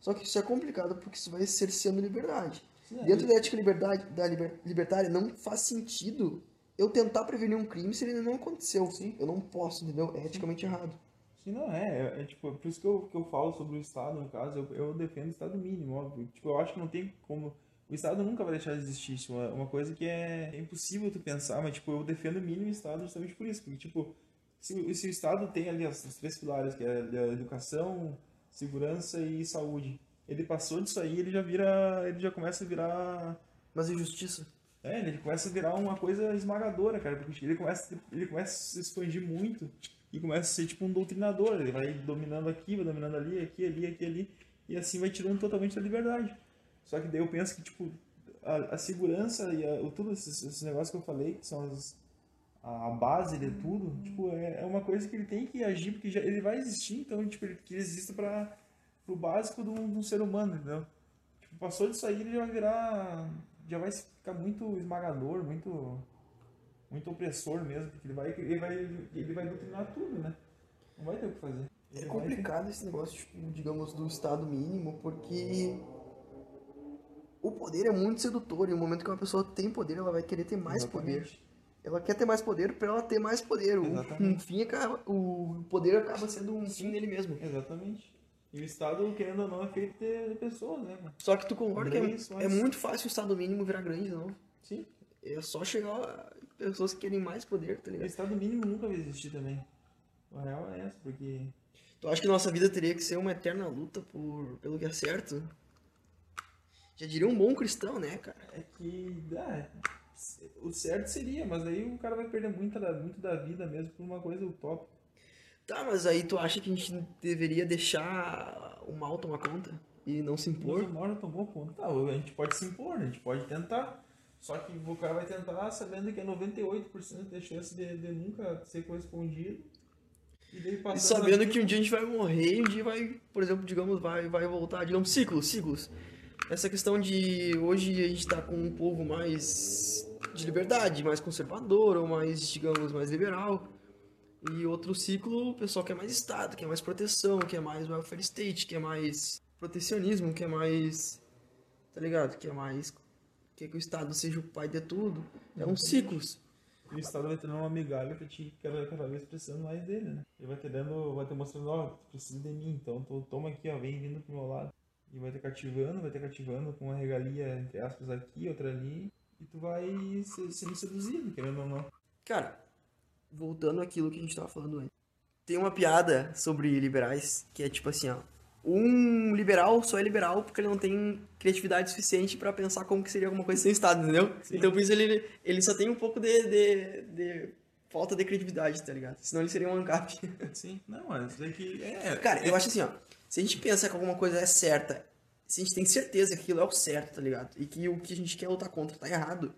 Só que isso é complicado porque isso vai cerceando liberdade. Sim, é. Dentro da ética liberdade, da liber- libertária, não faz sentido eu tentar prevenir um crime se ele não aconteceu. Sim. Eu não posso, entendeu? É eticamente errado. Sim, não é, é, é, tipo, por isso que eu, que eu falo sobre o Estado, no caso, eu, eu defendo o Estado mínimo, óbvio. Tipo, eu acho que não tem como. O Estado nunca vai deixar de existir. Isso é uma, uma coisa que é, é impossível tu pensar, mas tipo, eu defendo o mínimo Estado justamente por isso. Porque, tipo, se, o- se o Estado tem ali as, os três pilares, que é a educação, segurança e saúde, ele passou disso aí, ele já vira. ele já começa a virar. Mas injustiça? É, ele começa a virar uma coisa esmagadora, cara, porque ele começa, ele começa a se expandir muito e começa a ser tipo um doutrinador, ele vai dominando aqui, vai dominando ali, aqui, ali, aqui, ali, e assim vai tirando totalmente a liberdade. Só que daí eu penso que, tipo, a, a segurança e a, o, tudo esses, esses negócios que eu falei, que são as, a, base de tudo, tipo, é, é uma coisa que ele tem que agir, porque já, ele vai existir, então, tipo, ele, que ele exista para o básico de um ser humano, entendeu? Tipo, passou disso aí, ele já vai virar. Já vai ficar muito esmagador, muito. Muito opressor mesmo, porque ele vai, ele vai, ele vai doutrinar tudo, né? Não vai ter o que fazer. É Ele vai complicado esse negócio, tipo, digamos, do Estado mínimo, porque o poder é muito sedutor e no momento que uma pessoa tem poder, ela vai querer ter mais poder. Exatamente. Ela quer ter mais poder pra ela ter mais poder. O, Exatamente. um fim acaba, o poder acaba sendo um fim nele mesmo. Exatamente. E o Estado, querendo ou não, é feito de, pessoas, né, cara? Só que tu concorda que é, é muito fácil o Estado mínimo virar grande de novo. Sim. É só chegar pessoas que querem mais poder, tá O ligado? Estado mínimo nunca vai existir também. A real é essa, porque. Tu acha que nossa vida teria que ser uma eterna luta por, pelo que é certo? Já diria um bom cristão, né, cara? É que. Ah, o certo seria, mas aí o cara vai perder muito da, muito da vida mesmo por uma coisa utópica. Tá, mas aí tu acha que a gente deveria deixar o mal tomar conta? E não se impor? Uma hora tomou conta. Tá, a gente pode se impor, a gente pode tentar. Só que o cara vai tentar sabendo que é 98% de chance de, de nunca ser correspondido. E daí E sabendo que um dia a gente vai morrer e um dia vai, por exemplo, digamos, vai, vai voltar, digamos, ciclos, ciclos. Essa questão de hoje a gente tá com um povo mais de liberdade, mais conservador, ou mais, digamos, mais liberal. E outro ciclo, o pessoal quer mais Estado, quer mais proteção, quer mais welfare state, quer mais protecionismo, quer mais. Tá ligado? Quer mais. Quer que o Estado seja o pai de tudo. É um ciclos. E o Estado vai te dando uma migalha pra ti cada, cada vez precisando mais dele, né? Ele vai te dando, vai te mostrando, ó, tu precisa de mim, então tu, toma aqui, ó, vem vindo pro meu lado. E vai te cativando, vai te cativando com uma regalia, entre aspas, aqui, outra ali. E tu vai se- sendo seduzido, querendo ou não. Cara, voltando àquilo que a gente tava falando antes. Tem uma piada sobre liberais que é tipo assim, ó. Um liberal só é liberal porque ele não tem criatividade suficiente pra pensar como que seria alguma coisa sem Estado, entendeu? Então por isso ele, ele só tem um pouco de, de, de falta de criatividade, tá ligado? Senão ele seria um ANCAP. Sim, não, mas é que. É, Cara, é, eu acho assim, ó. Se a gente pensa que alguma coisa é certa, se a gente tem certeza que aquilo é o certo, tá ligado? E que o que a gente quer lutar contra tá errado,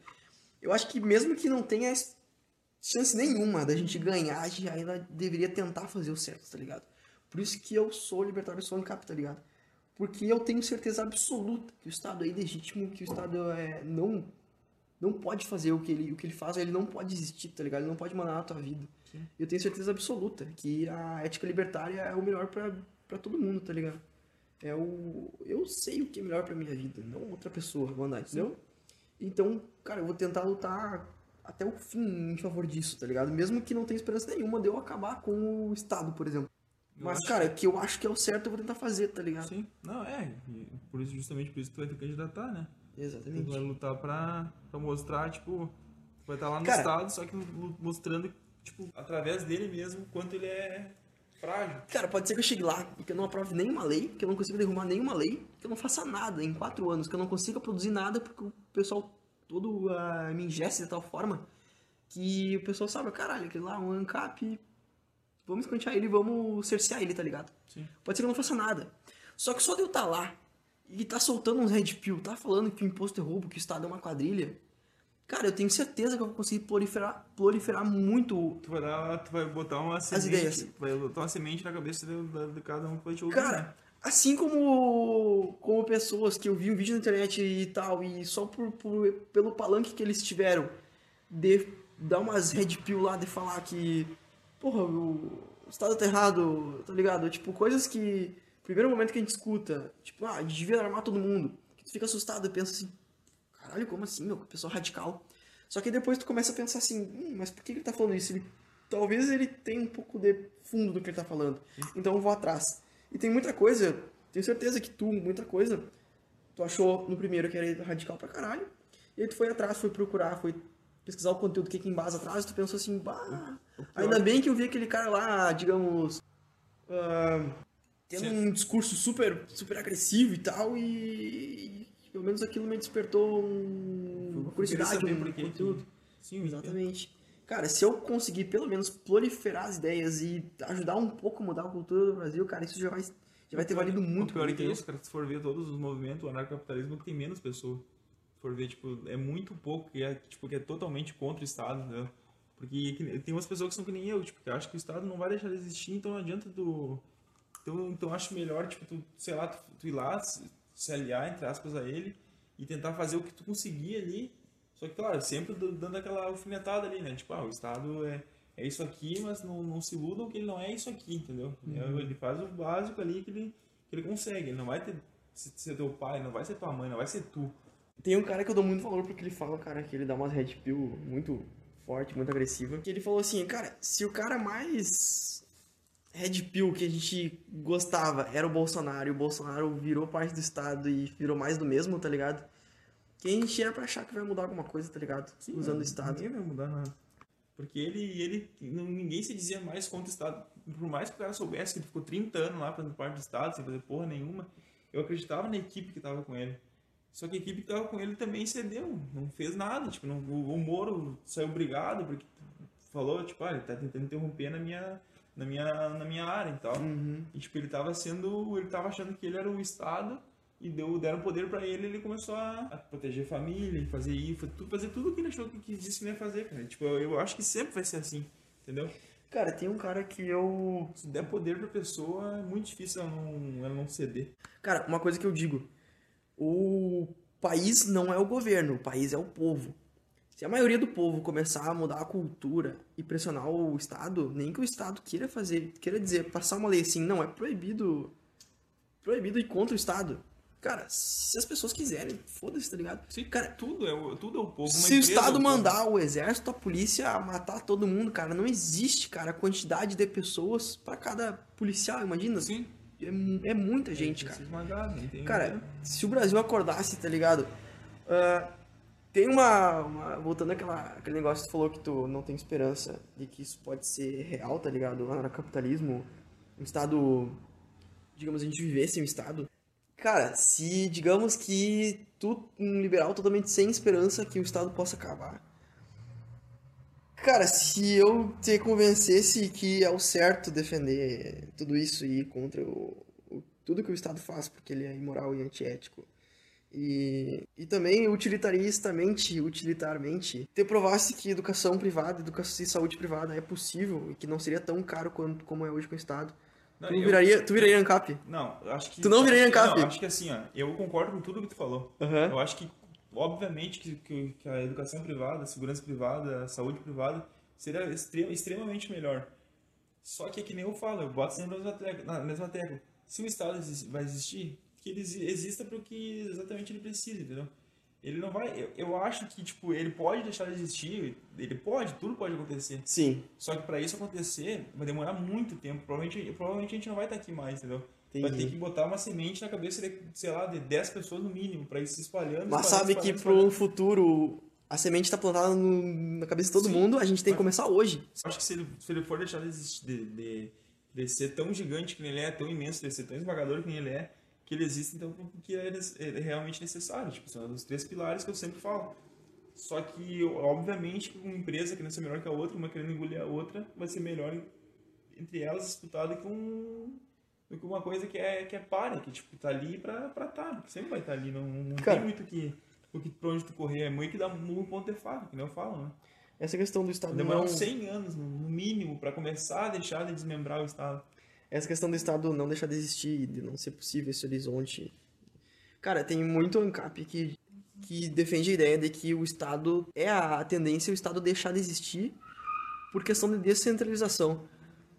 eu acho que mesmo que não tenha chance nenhuma da gente ganhar, a gente ainda deveria tentar fazer o certo, tá ligado? Por isso que eu sou libertário, sou ANCAP, tá ligado? Porque eu tenho certeza absoluta que o Estado é ilegítimo, que o Estado é, não, não pode fazer o que, ele, o que ele faz, ele não pode existir, tá ligado? Ele não pode mandar na tua vida. Eu tenho certeza absoluta que a ética libertária é o melhor pra, pra todo mundo, tá ligado? É o. Eu sei o que é melhor pra minha vida, não outra pessoa mandar, entendeu? Então, cara, eu vou tentar lutar até o fim em favor disso, tá ligado? Mesmo que não tenha esperança nenhuma de eu acabar com o Estado, por exemplo. Eu Mas, acho cara, o que eu acho que é o certo, eu vou tentar fazer, tá ligado? Sim, não, é. por isso, justamente por isso que tu vai te candidatar, né? Tu Exatamente. vai lutar pra, pra mostrar, tipo, tu vai estar lá no Cara- estado, só que mostrando, tipo, através dele mesmo, quanto ele é frágil. Cara, pode ser que eu chegue lá e que eu não aprove nenhuma lei, que eu não consiga derrubar nenhuma lei, que eu não faça nada em quatro anos, que eu não consiga produzir nada porque o pessoal todo ah, me ingesse de tal forma que o pessoal sabe, caralho, aquele lá, um ANCAP, vamos escantear ele, vamos cercear ele, tá ligado? Sim. Pode ser que eu não faça nada. Só que só de eu estar lá e tá soltando uns red pill, tá falando que o imposto é roubo, que o Estado é uma quadrilha, cara, eu tenho certeza que eu vou conseguir proliferar, proliferar muito Tu vai dar, tu vai botar uma semente, ideias. tu vai botar uma semente na cabeça de, de- de cada um que vai te ouvir. Cara, né? assim como, como pessoas que eu vi um vídeo na internet e tal, e só por, por- pelo palanque que eles tiveram de dar umas red pill lá, de falar que, porra, o Estado tá errado, tá ligado? Tipo, coisas que, primeiro momento que a gente escuta, tipo, ah, devia armar todo mundo, que tu fica assustado e pensa assim, caralho, como assim, meu, pessoal radical. Só que depois tu começa a pensar assim, hum, mas por que ele tá falando isso? Ele, talvez ele tenha um pouco de fundo do que ele tá falando. Então eu vou atrás. E tem muita coisa, tenho certeza que tu, muita coisa, tu achou no primeiro que era radical pra caralho, e aí tu foi atrás, foi procurar, foi pesquisar o conteúdo que que embasa atrás, tu pensou assim, bah, ainda bem que eu vi aquele cara lá, digamos, ah, tendo um discurso super, super agressivo e tal, e, e pelo menos aquilo me despertou um- uma curiosidade, um conteúdo. Sim, Exatamente. Cara, se eu conseguir pelo menos proliferar as ideias e ajudar um pouco a mudar a cultura do Brasil, cara, isso já vai, já vai ter valido muito. O pior é que é isso, cara. Se for ver todos os movimentos, o anarcapitalismo tem menos pessoas. For ver, tipo, é muito pouco que é, tipo, que é totalmente contra o Estado, entendeu? Porque que- tem umas pessoas que são que nem eu, tipo, que acham que o Estado não vai deixar de existir, então não adianta tu... Então, então acho melhor, tipo, tu, sei lá, tu, tu ir lá, se, se aliar, entre aspas, a ele e tentar fazer o que tu conseguir ali. Só que, claro, sempre do- dando aquela alfinetada ali, né? Tipo, ah, o Estado é, é isso aqui, mas não, não se iludam que ele não é isso aqui, entendeu? É, Ele faz o básico ali que ele, que ele consegue. Ele não vai ter, se- ser teu pai, não vai ser tua mãe, não vai ser tu. Tem um cara que eu dou muito valor porque ele fala, cara, que ele dá umas red pill muito forte, muito agressiva. Que ele falou assim, cara, se o cara mais red pill que a gente gostava era o Bolsonaro e o Bolsonaro virou parte do Estado e virou mais do mesmo, tá ligado? Quem a gente era pra achar que vai mudar alguma coisa, tá ligado? Usando o Estado. Ninguém vai mudar nada. Porque ele, ele ninguém se dizia mais contra o Estado. Por mais que o cara soubesse que ele ficou 30 anos lá fazendo parte do Estado, sem fazer porra nenhuma, eu acreditava na equipe que tava com ele. Só que a equipe que tava com ele também cedeu, não fez nada. Tipo, não, o, o Moro saiu brigado porque falou, tipo, ah, ele tá tentando interromper na minha, na minha, na minha área e tal. Uhum. E tipo, ele tava sendo. Ele tava achando que ele era o Estado e deu, deram poder pra ele ele começou a, a proteger a família, fazer isso, fazer tudo que ele achou que, que disse que ia fazer, cara. Tipo, eu, eu acho que sempre vai ser assim, entendeu? Cara, tem um cara que eu. Se der poder pra pessoa, é muito difícil ela não, ela não ceder. Cara, uma coisa que eu digo: o país não é o governo, o país é o povo. Se a maioria do povo começar a mudar a cultura e pressionar o Estado, nem que o Estado queira fazer, queira dizer, passar uma lei assim, não, é proibido, proibido ir contra o Estado. Cara, se as pessoas quiserem, foda-se, tá ligado? Sim, cara, tudo é, o- tudo é o povo. Se o empresa é o Estado mandar o exército, a polícia matar todo mundo, cara, não existe, cara, a quantidade de pessoas pra cada policial, imagina? Sim. É, é muita gente, cara. se esmagar, né? Cara, se o Brasil acordasse, tá ligado? Ah, tem uma, uma- Voltando àquela, aquele negócio que tu falou que tu não tem esperança de que isso pode ser real, tá ligado? Lá no capitalismo, um Estado. Digamos, a gente vivesse um Estado. Cara, se digamos que tu, um liberal totalmente sem esperança que o Estado possa acabar. Cara, se eu te convencesse que é o certo defender tudo isso e ir contra o, o- tudo que o Estado faz, porque ele é imoral e antiético, e, e também utilitaristamente, utilitarmente, te provasse que educação privada, educação e saúde privada é possível e que não seria tão caro quanto, como é hoje com o Estado, Não, tu, eu- viraria, tu viraria ANCAP? Não, acho que. Tu não viraria ANCAP? Não, acho que assim, ó, eu concordo com tudo que tu falou. Aham. Eu acho que, obviamente, que, que- que a educação privada, a segurança privada, a saúde privada seria extre- extremamente melhor. Só que é que nem eu falo, eu boto sempre na mesma tecla. Se o Estado vai existir, que ele exi- exista para o que exatamente ele precisa, entendeu? Ele não vai. Eu, eu acho que, tipo, ele pode deixar de existir, ele pode, tudo pode acontecer. Sim, Só que para isso acontecer, vai demorar muito tempo. Provavelmente, provavelmente a gente não vai estar aqui mais, entendeu? Vai Entendi. ter que botar uma semente na cabeça de, sei lá, de 10 pessoas no mínimo, para ir se espalhando. mas sabe que pro futuro a semente tá plantada no- na cabeça de todo Sim. mundo, a gente tem que começar hoje. Acho que se ele, se ele for deixar de, de, de, de ser tão gigante que ele é, tão imenso, de ser tão esmagador que ele é, que ele existe, então, porque é, é realmente necessário. Tipo, são os três pilares que eu sempre falo. Só que, obviamente, que uma empresa querendo ser melhor que a outra, uma querendo engolir a outra, vai ser melhor entre elas disputada que, um, do que uma coisa que é, que é para, que tipo, tá ali pra estar, tá, porque sempre vai estar ali, não, não Cara. tem muito que, o que, pra onde tu correr, é muito que dá um ponto de faca, que nem eu falo, né? Essa questão do Estado Demorar não... uns 100 anos, no no mínimo, para começar a deixar de desmembrar o Estado. Essa questão do Estado não deixar de existir, de não ser possível esse horizonte. Cara, tem muito ANCAP que, que defende a ideia de que o Estado é a tendência o Estado deixar de existir por questão de descentralização.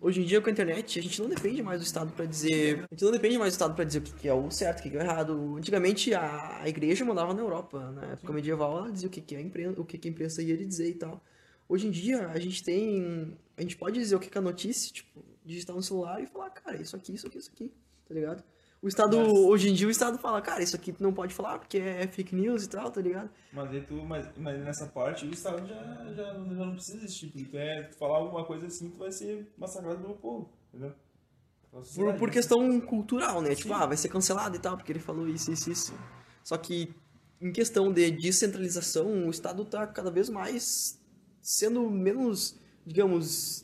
Hoje em dia, com a internet, a gente não depende mais do Estado para dizer. A gente não depende mais do Estado para dizer o que é o certo, o que é o errado. Antigamente, a, a igreja mandava na Europa. Na época medieval, ela dizia o que, que, é a imprensa, o que, que a imprensa ia dizer e tal. Hoje em dia, a gente tem. A gente pode dizer o que, que é a notícia, tipo, digitar no celular e falar, cara, isso aqui, isso aqui, isso aqui, tá ligado? O Estado, Mas- hoje em dia, o Estado fala, cara, isso aqui tu não pode falar porque é fake news e tal, tá ligado? Mas, aí tu, mas, mas nessa parte o Estado já, já, já não precisa existir. Porque tu é, tu falar alguma coisa assim, tu vai ser massacrado pelo povo, entendeu? Por, por né? questão cultural, né? Tipo, Sim. ah, vai ser cancelado e tal, porque ele falou isso, isso, isso. Só que, em questão de descentralização, o Estado tá cada vez mais sendo menos, digamos,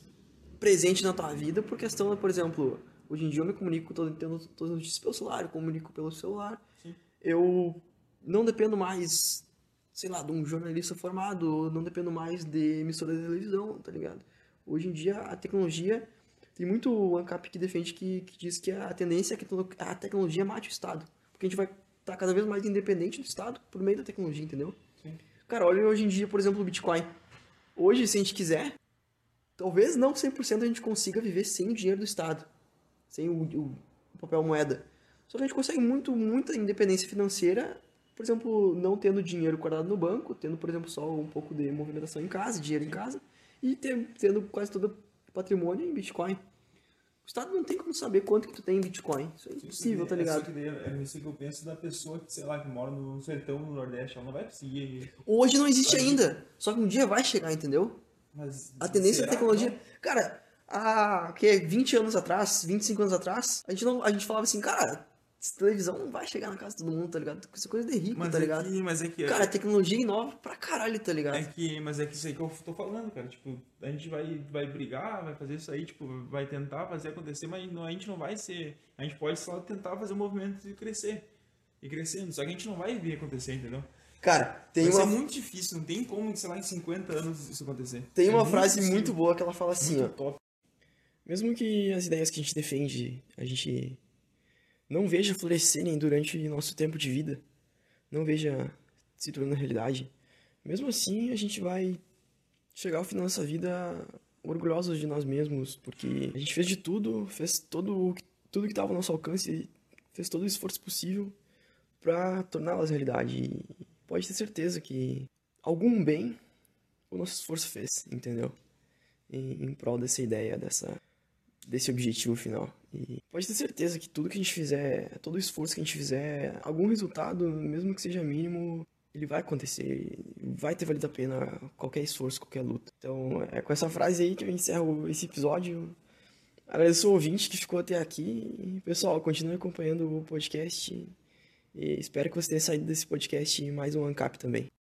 presente na tua vida por questão, por exemplo, hoje em dia eu me comunico, tô tendo todas as notícias pelo celular, eu comunico pelo celular. Sim. Eu não dependo mais, sei lá, de um jornalista formado, não dependo mais de emissora de televisão, tá ligado? Hoje em dia a tecnologia tem muito ANCAP que defende que, que diz que a tendência é que a tecnologia mate o Estado. Porque a gente vai estar cada vez mais independente do Estado por meio da tecnologia, entendeu? Sim. Cara, olha hoje em dia, por exemplo, o Bitcoin. Hoje, se a gente quiser, talvez não 100% a gente consiga viver sem o dinheiro do Estado. Sem o, o- papel moeda. Só que a gente consegue muito, muita independência financeira, por exemplo, não tendo dinheiro guardado no banco, tendo, por exemplo, só um pouco de movimentação em casa, dinheiro em casa, e ter- tendo quase todo o patrimônio em Bitcoin. O Estado não tem como saber quanto que tu tem em Bitcoin. Isso é impossível, tá É ligado? só que daí É isso que eu penso da pessoa que, sei lá, que mora no sertão no Nordeste. Ela não vai conseguir. Hoje não existe ainda. Só que um dia vai chegar, entendeu? Mas, A tendência da tecnologia. que Cara, há que 20 anos atrás, 25 anos atrás, a gente, não, a gente falava assim, cara, televisão não vai chegar na casa de todo mundo, tá ligado? Isso é coisa de rico, Mas tá é ligado? que, mas é que Cara, a tecnologia inova pra caralho, tá ligado? É que, mas é que isso aí que eu tô falando, cara. Tipo, a gente vai, vai brigar, vai fazer isso aí, tipo, vai tentar fazer acontecer, mas não, a gente não vai ser. A gente pode só tentar fazer o movimento e crescer. E crescendo. Só que a gente não vai ver acontecer, entendeu? Cara, tem vai uma, ser muito difícil, não tem como, sei lá, em 50 anos isso acontecer. tem É uma muito frase possível, muito boa que ela fala assim, ó. muito top. Mesmo que as ideias que a gente defende, a gente não veja florescerem durante nosso tempo de vida, não veja se tornando realidade, mesmo assim a gente vai chegar ao final dessa vida orgulhosos de nós mesmos, porque a gente fez de tudo, fez todo tudo que estava ao nosso alcance, fez todo o esforço possível para torná-las realidade. E pode ter certeza que algum bem o nosso esforço fez, entendeu? Em, em prol dessa ideia, dessa, desse objetivo final. E pode ter certeza que tudo que a gente fizer, todo o esforço que a gente fizer, algum resultado, mesmo que seja mínimo, ele vai acontecer, vai ter valido a pena qualquer esforço, qualquer luta. Então, é com essa frase aí que eu encerro esse episódio. Agradeço o ouvinte que ficou até aqui. Pessoal, continue acompanhando o podcast. E espero que você tenha saído desse podcast mais um ANCAP também.